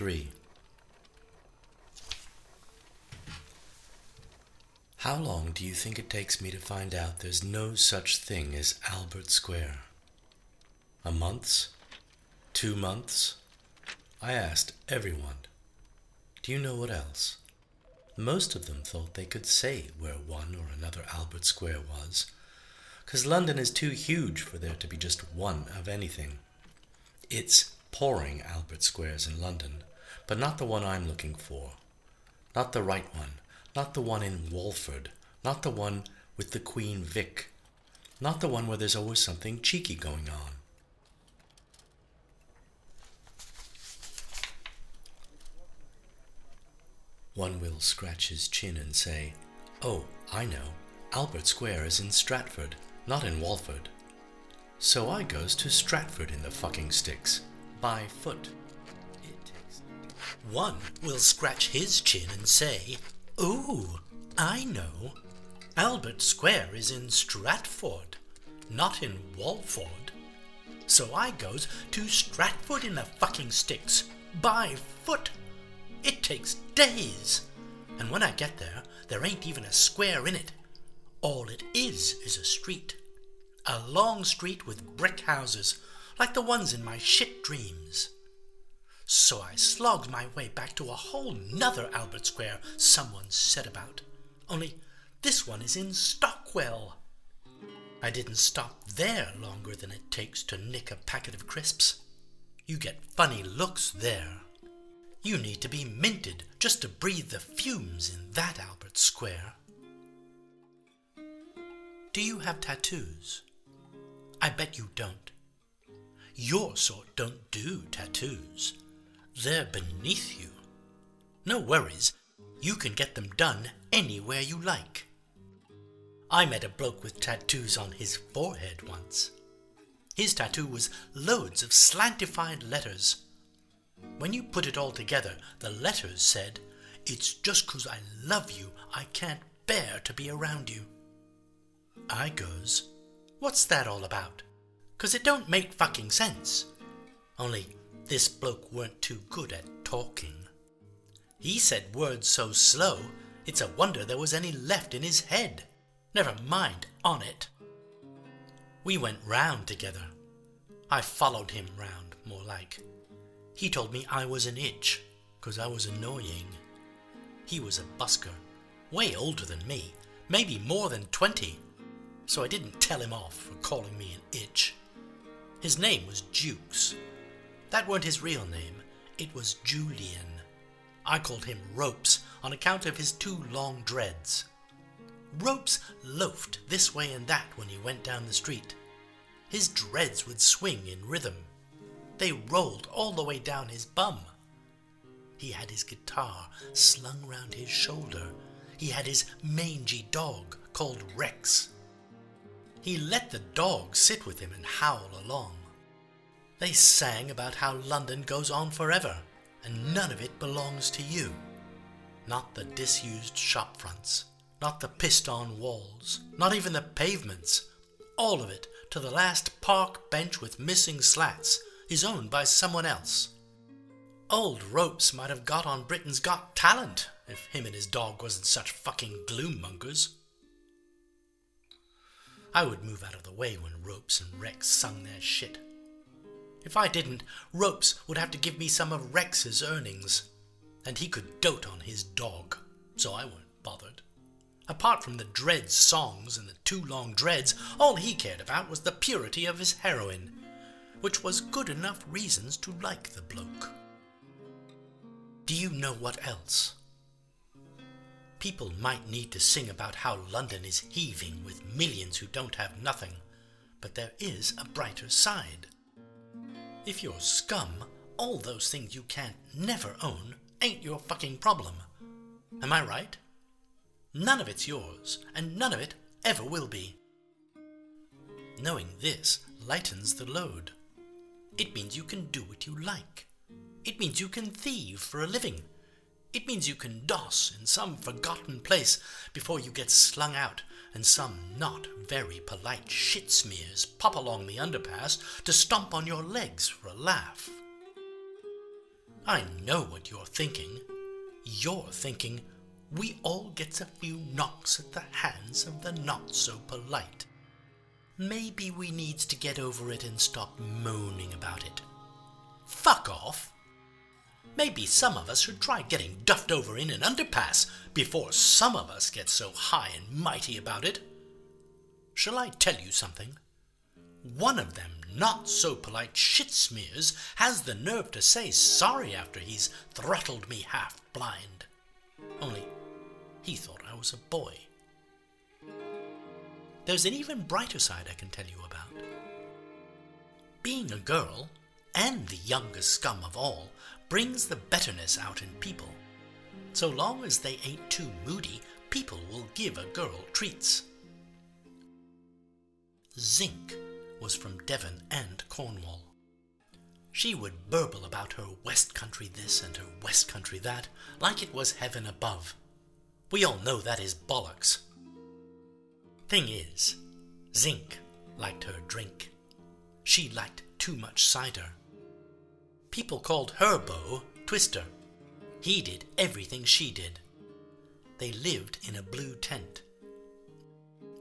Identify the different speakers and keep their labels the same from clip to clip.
Speaker 1: Letter 3 How long do you think it takes me to find out there's no such thing as Albert Square? A month's? Two months? I asked everyone. Do you know what else? Most of them thought they could say where one or another Albert Square was, 'cause London is too huge for there to be just one of anything. It's pouring Albert Squares in London, but not the one I'm looking for. Not the right one, not the one in Walford, not the one with the Queen Vic, not the one where there's always something cheeky going on. One will scratch his chin and say, Oh, I know. Albert Square is in Stratford, not in Walford. So I goes to Stratford in the fucking sticks, by foot. One will scratch his chin and say, Ooh, I know. Albert Square is in Stratford, not in Walford. So I goes to Stratford in the fucking sticks, by foot. It takes days. And when I get there, there ain't even a square in it. All it is is a street. A long street with brick houses, like the ones in my shit dreams. So I slogged my way back to a whole nother Albert Square someone said about. Only this one is in Stockwell. I didn't stop there longer than it takes to nick a packet of crisps. You get funny looks there. You need to be minted just to breathe the fumes in that Albert Square. Do you have tattoos? I bet you don't. Your sort don't do tattoos. They're beneath you. No worries, you can get them done anywhere you like. I met a bloke with tattoos on his forehead once. His tattoo was loads of slantified letters. When you put it all together, the letters said, It's just 'cause I love you I can't bear to be around you. I goes, What's that all about? 'Cause it don't make fucking sense. Only this bloke weren't too good at talking. He said words so slow, it's a wonder there was any left in his head. Never mind on it. We went round together. I followed him round, more like. He told me I was an itch, 'cause I was annoying. He was a busker, way older than me, maybe more than twenty, so I didn't tell him off for calling me an itch. His name was Jukes. That weren't his real name, it was Julian. I called him Ropes on account of his two long dreads. Ropes loafed this way and that when he went down the street. His dreads would swing in rhythm. They rolled all the way down his bum. He had his guitar slung round his shoulder. He had his mangy dog called Rex. He let the dog sit with him and howl along. They sang about how London goes on forever, and none of it belongs to you. Not the disused shop fronts, not the pissed on walls, not even the pavements. All of it, to the last park bench with missing slats, is owned by someone else. Old Ropes might have got on Britain's Got Talent if him and his dog wasn't such fucking gloom mongers. I would move out of the way when Ropes and Rex sung their shit. If I didn't, Ropes would have to give me some of Rex's earnings, and he could dote on his dog, so I weren't bothered. Apart from the dread songs and the two long dreads, all he cared about was the purity of his heroin, which was good enough reasons to like the bloke. Do you know what else? People might need to sing about how London is heaving with millions who don't have nothing, but there is a brighter side. If you're scum, all those things you can't never own ain't your fucking problem. Am I right? None of it's yours, and none of it ever will be. Knowing this lightens the load. It means you can do what you like. It means you can thieve for a living. It means you can doss in some forgotten place before you get slung out and some not very polite shit smears pop along the underpass to stomp on your legs for a laugh. I know what you're thinking. You're thinking we all gets a few knocks at the hands of the not so polite. Maybe we needs to get over it and stop moaning about it. Fuck off! Maybe some of us should try getting duffed over in an underpass before some of us get so high and mighty about it. Shall I tell you something? One of them not so polite shit smears has the nerve to say sorry after he's throttled me half blind. Only he thought I was a boy. There's an even brighter side I can tell you about. Being a girl, and the youngest scum of all, brings the betterness out in people. So long as they ain't too moody, people will give a girl treats. Zinc was from Devon and Cornwall. She would burble about her West Country this and her West Country that, like it was heaven above. We all know that is bollocks. Thing is, Zinc liked her drink. She liked too much cider. People called her beau Twister. He did everything she did. They lived in a blue tent.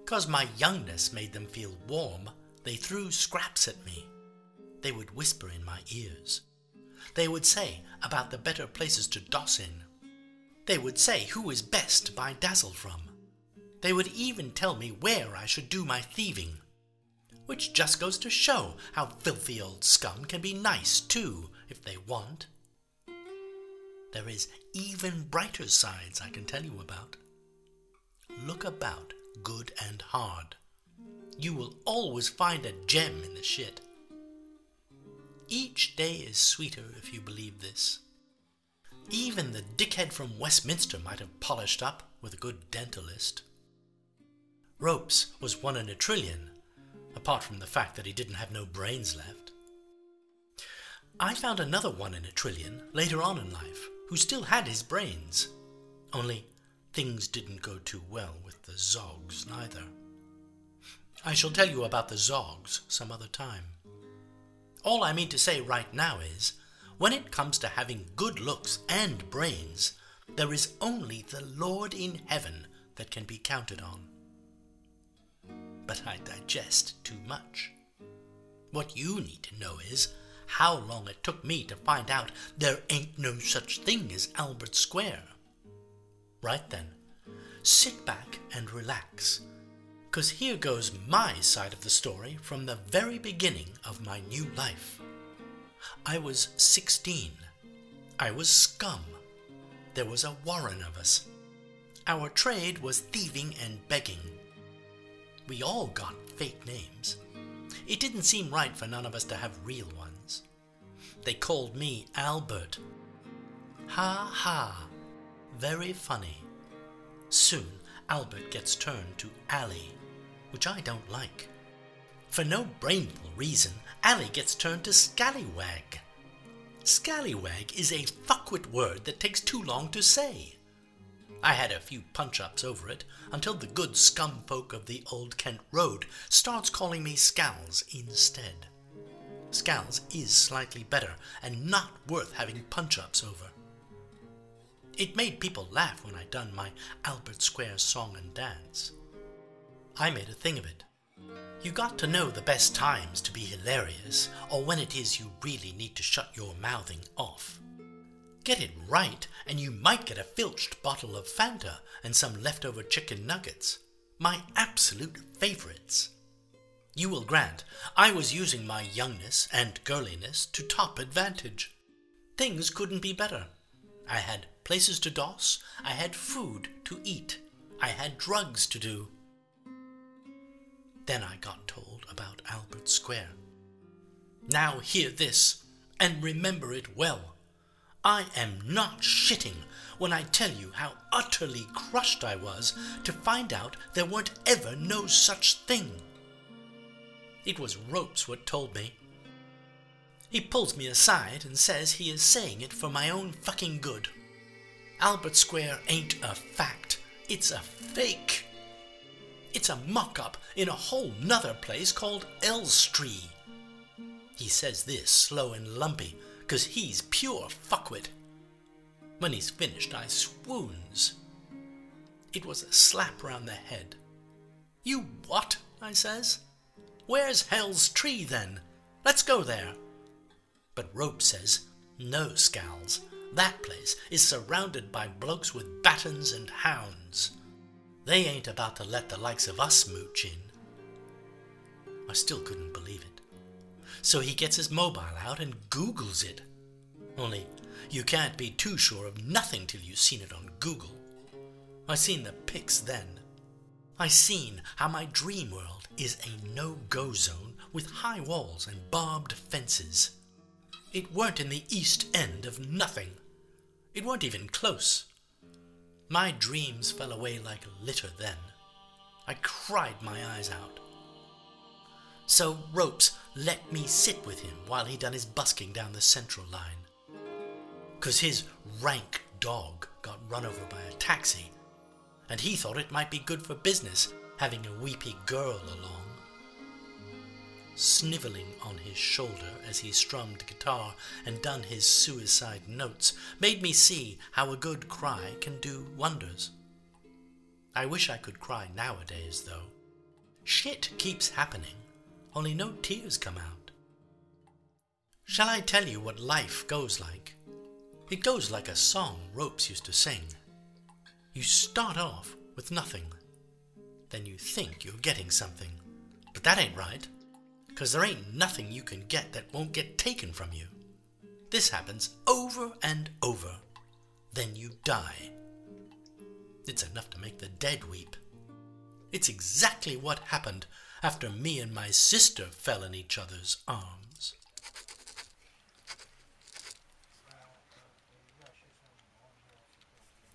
Speaker 1: Cause my youngness made them feel warm, they threw scraps at me. They would whisper in my ears. They would say about the better places to doss in. They would say who is best to buy dazzle from. They would even tell me where I should do my thieving. Which just goes to show how filthy old scum can be nice too, if they want. There is even brighter sides I can tell you about. Look about good and hard. You will always find a gem in the shit. Each day is sweeter if you believe this. Even the dickhead from Westminster might have polished up with a good dentalist. Ropes was one in a trillion, apart from the fact that he didn't have no brains left. I found another one in a trillion later on in life who still had his brains, only things didn't go too well with the Zogs neither. I shall tell you about the Zogs some other time. All I mean to say right now is, when it comes to having good looks and brains, there is only the Lord in heaven that can be counted on. But I digest too much. What you need to know is how long it took me to find out there ain't no such thing as Albert Square. Right then, sit back and relax, because here goes my side of the story from the very beginning of my new life. I was 16. I was scum. There was a warren of us. Our trade was thieving and begging. We all got fake names. It didn't seem right for none of us to have real ones. They called me Albert. Ha ha. Very funny. Soon, Albert gets turned to Ally, which I don't like. For no brainful reason, Ally gets turned to Scallywag. Scallywag is a fuckwit word that takes too long to say. I had a few punch ups over it until the good scum folk of the Old Kent Road starts calling me Scals instead. Scals is slightly better and not worth having punch ups over. It made people laugh when I done my Albert Square song and dance. I made a thing of it. You got to know the best times to be hilarious, or when it is you really need to shut your mouthing off. Get it right, and you might get a filched bottle of Fanta and some leftover chicken nuggets. My absolute favorites. You will grant I was using my youngness and girliness to top advantage. Things couldn't be better. I had places to doss, I had food to eat, I had drugs to do. Then I got told about Albert Square. Now hear this, and remember it well. I am not shitting when I tell you how utterly crushed I was to find out there weren't ever no such thing. It was Ropes what told me. He pulls me aside and says he is saying it for my own fucking good. Albert Square ain't a fact, it's a fake. It's a mock up in a whole nother place called Elstree. He says this slow and lumpy, 'cause he's pure fuckwit. When he's finished, I swoons. It was a slap round the head. You what? I says. Where's hell's tree then? Let's go there. But Rope says, No, Scals. That place is surrounded by blokes with batons and hounds. They ain't about to let the likes of us mooch in. I still couldn't believe it. So he gets his mobile out and Googles it. Only, you can't be too sure of nothing till you've seen it on Google. I seen the pics then. I seen how my dream world is a no-go zone with high walls and barbed fences. It weren't in the east end of nothing. It weren't even close. My dreams fell away like litter then. I cried my eyes out. So Ropes let me sit with him while he done his busking down the central line. 'Cause his rank dog got run over by a taxi, and he thought it might be good for business having a weepy girl along. Snivelling on his shoulder as he strummed guitar and done his suicide notes made me see how a good cry can do wonders. I wish I could cry nowadays, though. Shit keeps happening, only no tears come out. Shall I tell you what life goes like? It goes like a song Ropes used to sing. You start off with nothing. Then you think you're getting something. But that ain't right, 'cause there ain't nothing you can get that won't get taken from you. This happens over and over. Then you die. It's enough to make the dead weep. It's exactly what happened after me and my sister fell in each other's arms.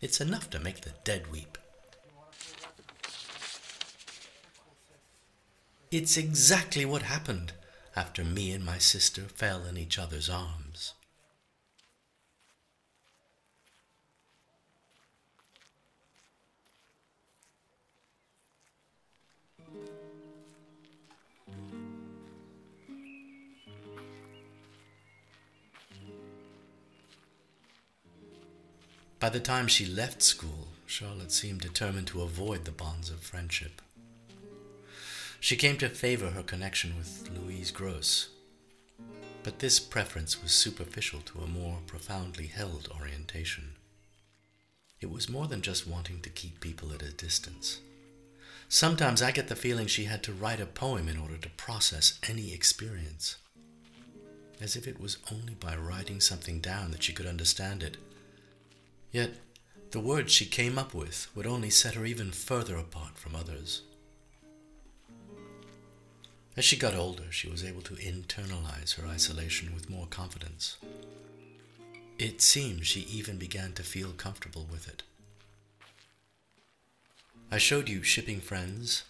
Speaker 1: It's enough to make the dead weep. It's exactly what happened after me and my sister fell in each other's arms. By the time she left school, Charlotte seemed determined to avoid the bonds of friendship. She came to favor her connection with Louise Gross, but this preference was superficial to a more profoundly held orientation. It was more than just wanting to keep people at a distance. Sometimes I get the feeling she had to write a poem in order to process any experience, as if it was only by writing something down that she could understand it Yet, the words she came up with would only set her even further apart from others. As she got older, she was able to internalize her isolation with more confidence. It seemed she even began to feel comfortable with it. I showed you Shipping Friends.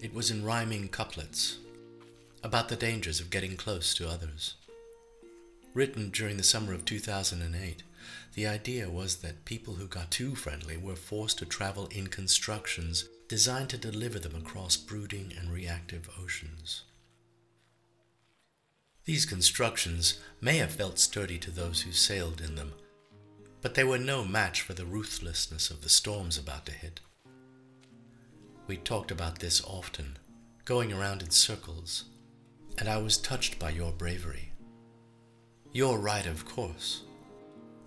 Speaker 1: It was in rhyming couplets about the dangers of getting close to others. Written during the summer of 2008, the idea was that people who got too friendly were forced to travel in constructions designed to deliver them across brooding and reactive oceans. These constructions may have felt sturdy to those who sailed in them, but they were no match for the ruthlessness of the storms about to hit. We talked about this often, going around in circles, and I was touched by your bravery. You're right, of course.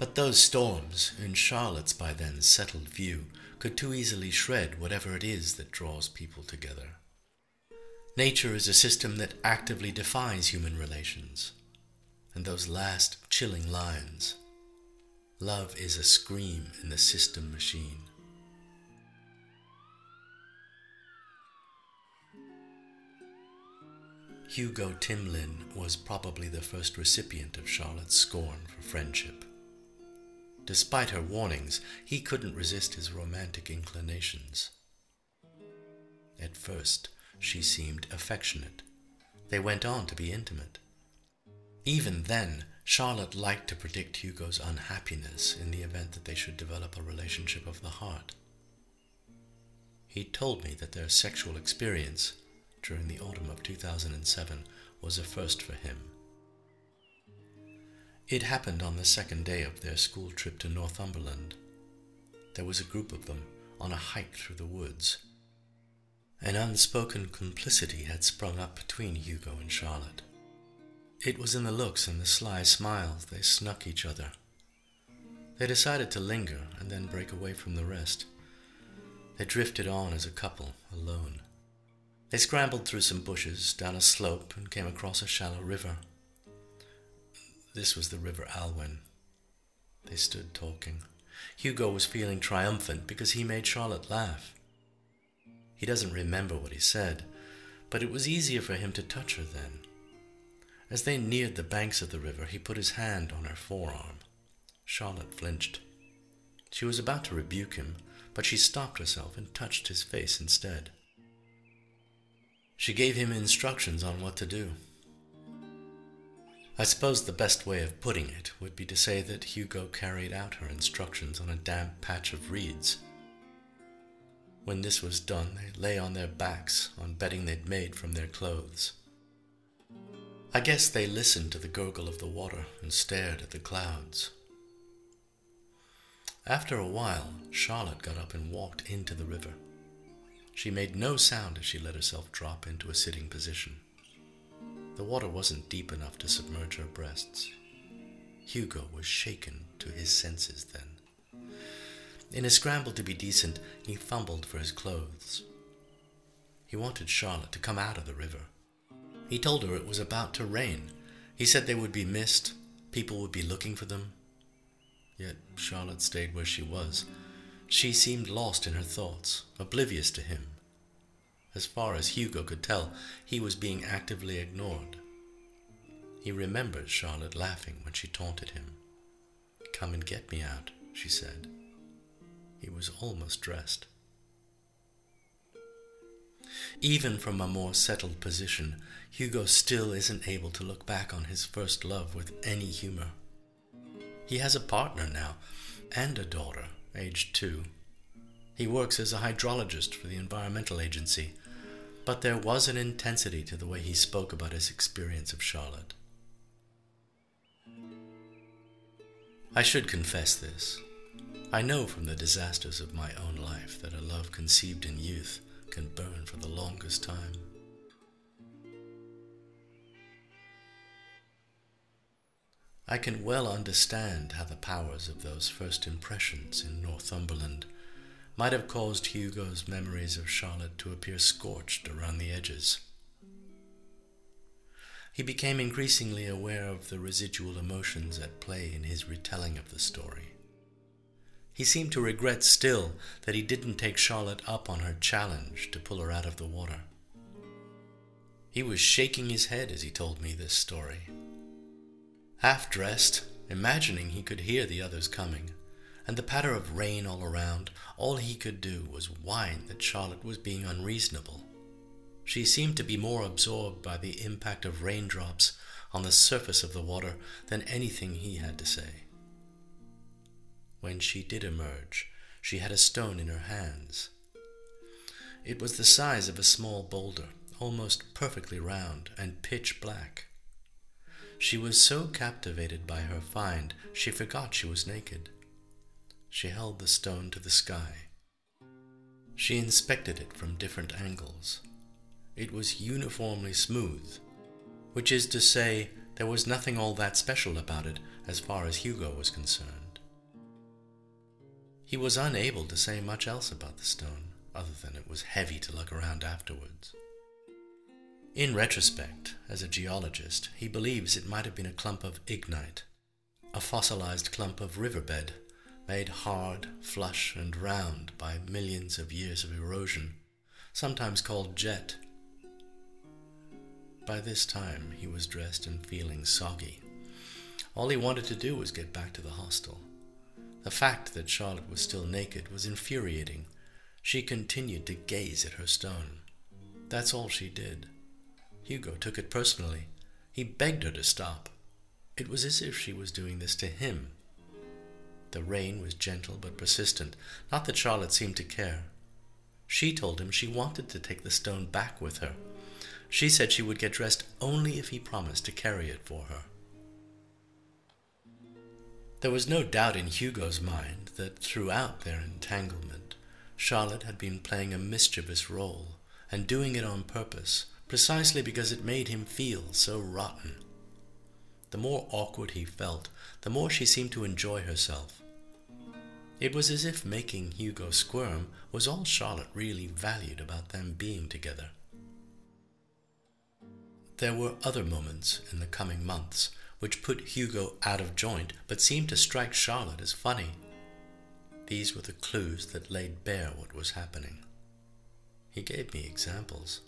Speaker 1: But those storms, in Charlotte's by then settled view, could too easily shred whatever it is that draws people together. Nature is a system that actively defies human relations. And those last chilling lines love is a scream in the system machine. Hugo Timlyn was probably the first recipient of Charlotte's scorn for friendship. Despite her warnings, he couldn't resist his romantic inclinations. At first, she seemed affectionate. They went on to be intimate. Even then, Charlotte liked to predict Hugo's unhappiness in the event that they should develop a relationship of the heart. He told me that their sexual experience during the autumn of 2007 was a first for him. It happened on the second day of their school trip to Northumberland. There was a group of them on a hike through the woods. An unspoken complicity had sprung up between Hugo and Charlotte. It was in the looks and the sly smiles they snuck each other. They decided to linger and then break away from the rest. They drifted on as a couple, alone. They scrambled through some bushes, down a slope, and came across a shallow river. This was the River Alwen. They stood talking. Hugo was feeling triumphant because he made Charlotte laugh. He doesn't remember what he said, but it was easier for him to touch her then. As they neared the banks of the river, he put his hand on her forearm. Charlotte flinched. She was about to rebuke him, but she stopped herself and touched his face instead. She gave him instructions on what to do. I suppose the best way of putting it would be to say that Hugo carried out her instructions on a damp patch of reeds when this was done, they lay on their backs on bedding they'd made from their clothes. I guess they listened to the gurgle of the water and stared at the clouds. After a while, Charlotte got up and walked into the river. She made no sound as she let herself drop into a sitting position. The water wasn't deep enough to submerge her breasts. Hugo was shaken to his senses then. In a scramble to be decent, he fumbled for his clothes. He wanted Charlotte to come out of the river. He told her it was about to rain. He said they would be missed, people would be looking for them. Yet Charlotte stayed where she was. She seemed lost in her thoughts, oblivious to him. As far as Hugo could tell, he was being actively ignored. He remembered Charlotte laughing when she taunted him. Come and get me out, she said. He was almost dressed. Even from a more settled position, Hugo still isn't able to look back on his first love with any humor. He has a partner now, and a daughter, aged two. He works as a hydrologist for the Environmental Agency, but there was an intensity to the way he spoke about his experience of Charlotte. I should confess this. I know from the disasters of my own life that a love conceived in youth can burn for the longest time. I can well understand how the powers of those first impressions in Northumberland might have caused Hugo's memories of Charlotte to appear scorched around the edges. He became increasingly aware of the residual emotions at play in his retelling of the story. He seemed to regret still that he didn't take Charlotte up on her challenge to pull her out of the water. He was shaking his head as he told me this story. Half dressed, imagining he could hear the others coming, and the patter of rain all around, all he could do was whine that Charlotte was being unreasonable. She seemed to be more absorbed by the impact of raindrops on the surface of the water than anything he had to say. When she did emerge, she had a stone in her hands. It was the size of a small boulder, almost perfectly round and pitch black. She was so captivated by her find, she forgot she was naked. She held the stone to the sky. She inspected it from different angles. It was uniformly smooth, which is to say, there was nothing all that special about it as far as Hugo was concerned. He was unable to say much else about the stone, other than it was heavy to look around afterwards. In retrospect, as a geologist, he believes it might have been a clump of lignite, a fossilized clump of riverbed, made hard, flush, and round by millions of years of erosion, sometimes called jet. By this time, he was dressed and feeling soggy. All he wanted to do was get back to the hostel. The fact that Charlotte was still naked was infuriating. She continued to gaze at her stone. That's all she did. Hugo took it personally. He begged her to stop. It was as if she was doing this to him. The rain was gentle but persistent, not that Charlotte seemed to care. She told him she wanted to take the stone back with her. She said she would get dressed only if he promised to carry it for her. There was no doubt in Hugo's mind that throughout their entanglement, Charlotte had been playing a mischievous role, and doing it on purpose, precisely because it made him feel so rotten. The more awkward he felt, the more she seemed to enjoy herself. It was as if making Hugo squirm was all Charlotte really valued about them being together. There were other moments in the coming months which put Hugo out of joint but seemed to strike Charlotte as funny. These were the clues that laid bare what was happening. He gave me examples.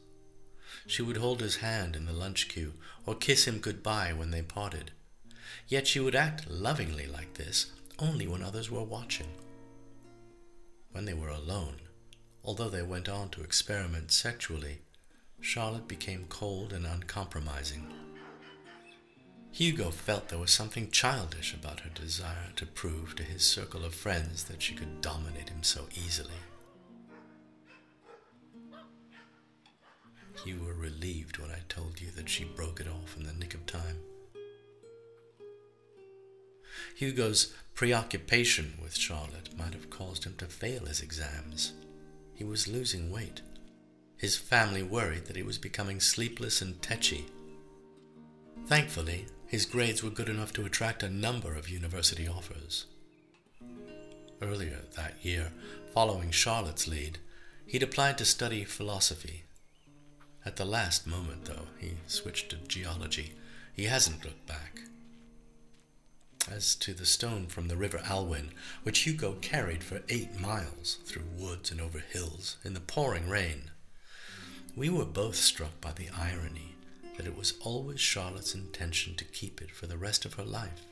Speaker 1: She would hold his hand in the lunch queue or kiss him good-bye when they parted. Yet she would act lovingly like this only when others were watching. When they were alone, although they went on to experiment sexually, Charlotte became cold and uncompromising. Hugo felt there was something childish about her desire to prove to his circle of friends that she could dominate him so easily. You were relieved when I told you that she broke it off in the nick of time. Hugo's preoccupation with Charlotte might have caused him to fail his exams. He was losing weight. His family worried that he was becoming sleepless and tetchy. Thankfully, his grades were good enough to attract a number of university offers. Earlier that year, following Charlotte's lead, he'd applied to study philosophy. At the last moment, though, he switched to geology. He hasn't looked back. As to the stone from the river Alwyn, which Hugo carried for eight miles through woods and over hills in the pouring rain, we were both struck by the irony that it was always Charlotte's intention to keep it for the rest of her life.